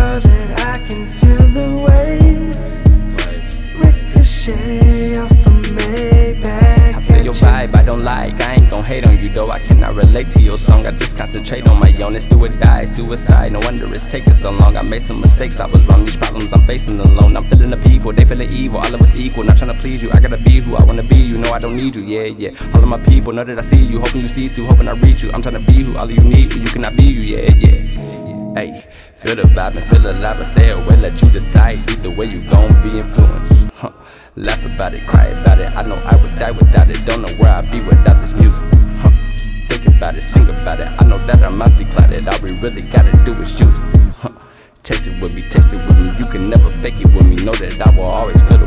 know that I can feel the waves ricochet off of I feel your vibe, I don't like. I ain't gon' hate on you though. I cannot relate to your song. I just concentrate on my own. It's do or die, suicide. No wonder it's taking so long. I made some mistakes. I was wrong. These problems I'm facing alone. I'm feeling the people, they feeling evil. All of us equal. Not trying to please you. I gotta be who I wanna be. You know I don't need you. Yeah, yeah. All of my people know that I see you. Hoping you see through. Hoping I reach you. I'm trying to be who all of you need. But you cannot be you. Yeah, yeah. Hey, feel the vibe and feel alive, but stay away, let you decide. Either way, you gon' be influenced. Huh. Laugh about it, cry about it. I know I would die without it. Don't know where I'd be without this music. Huh. Think about it, sing about it. I know that I must be clouded. All we really gotta do is use it. Huh. Chase it with me, taste it with me. You can never fake it with me. Know that I will always feel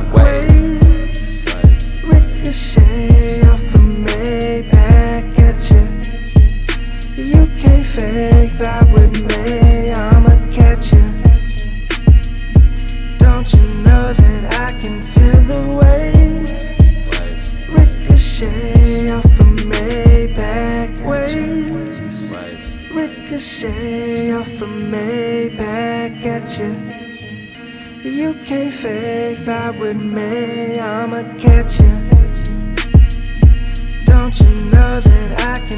fake that with me. I'ma catch you. Don't you know that I can feel the waves? Ricochet off of me, back you. Ricochet off of me, back at you. You can't fake that with me, I'ma catch you. Don't you know that I can